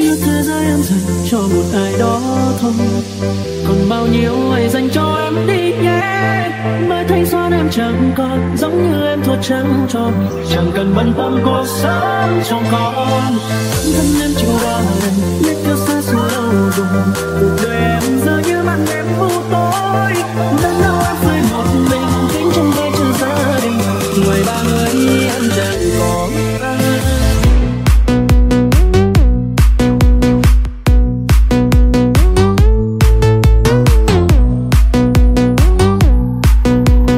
tiếc thế giới em dành cho một ai đó thôi còn bao nhiêu ngày dành cho em đi nhé? Mãi thanh xuân em chẳng còn, giống như em thua trắng tròn. Chẳng cần bận tâm có sống trong con. Thân em chịu bao lần biết theo xa xưa lâu rồi cuộc đời em giờ như màn em u tối. Nắng đâu em phải một mình kính trong tay chưa gia đình. Ngoài ba người em đã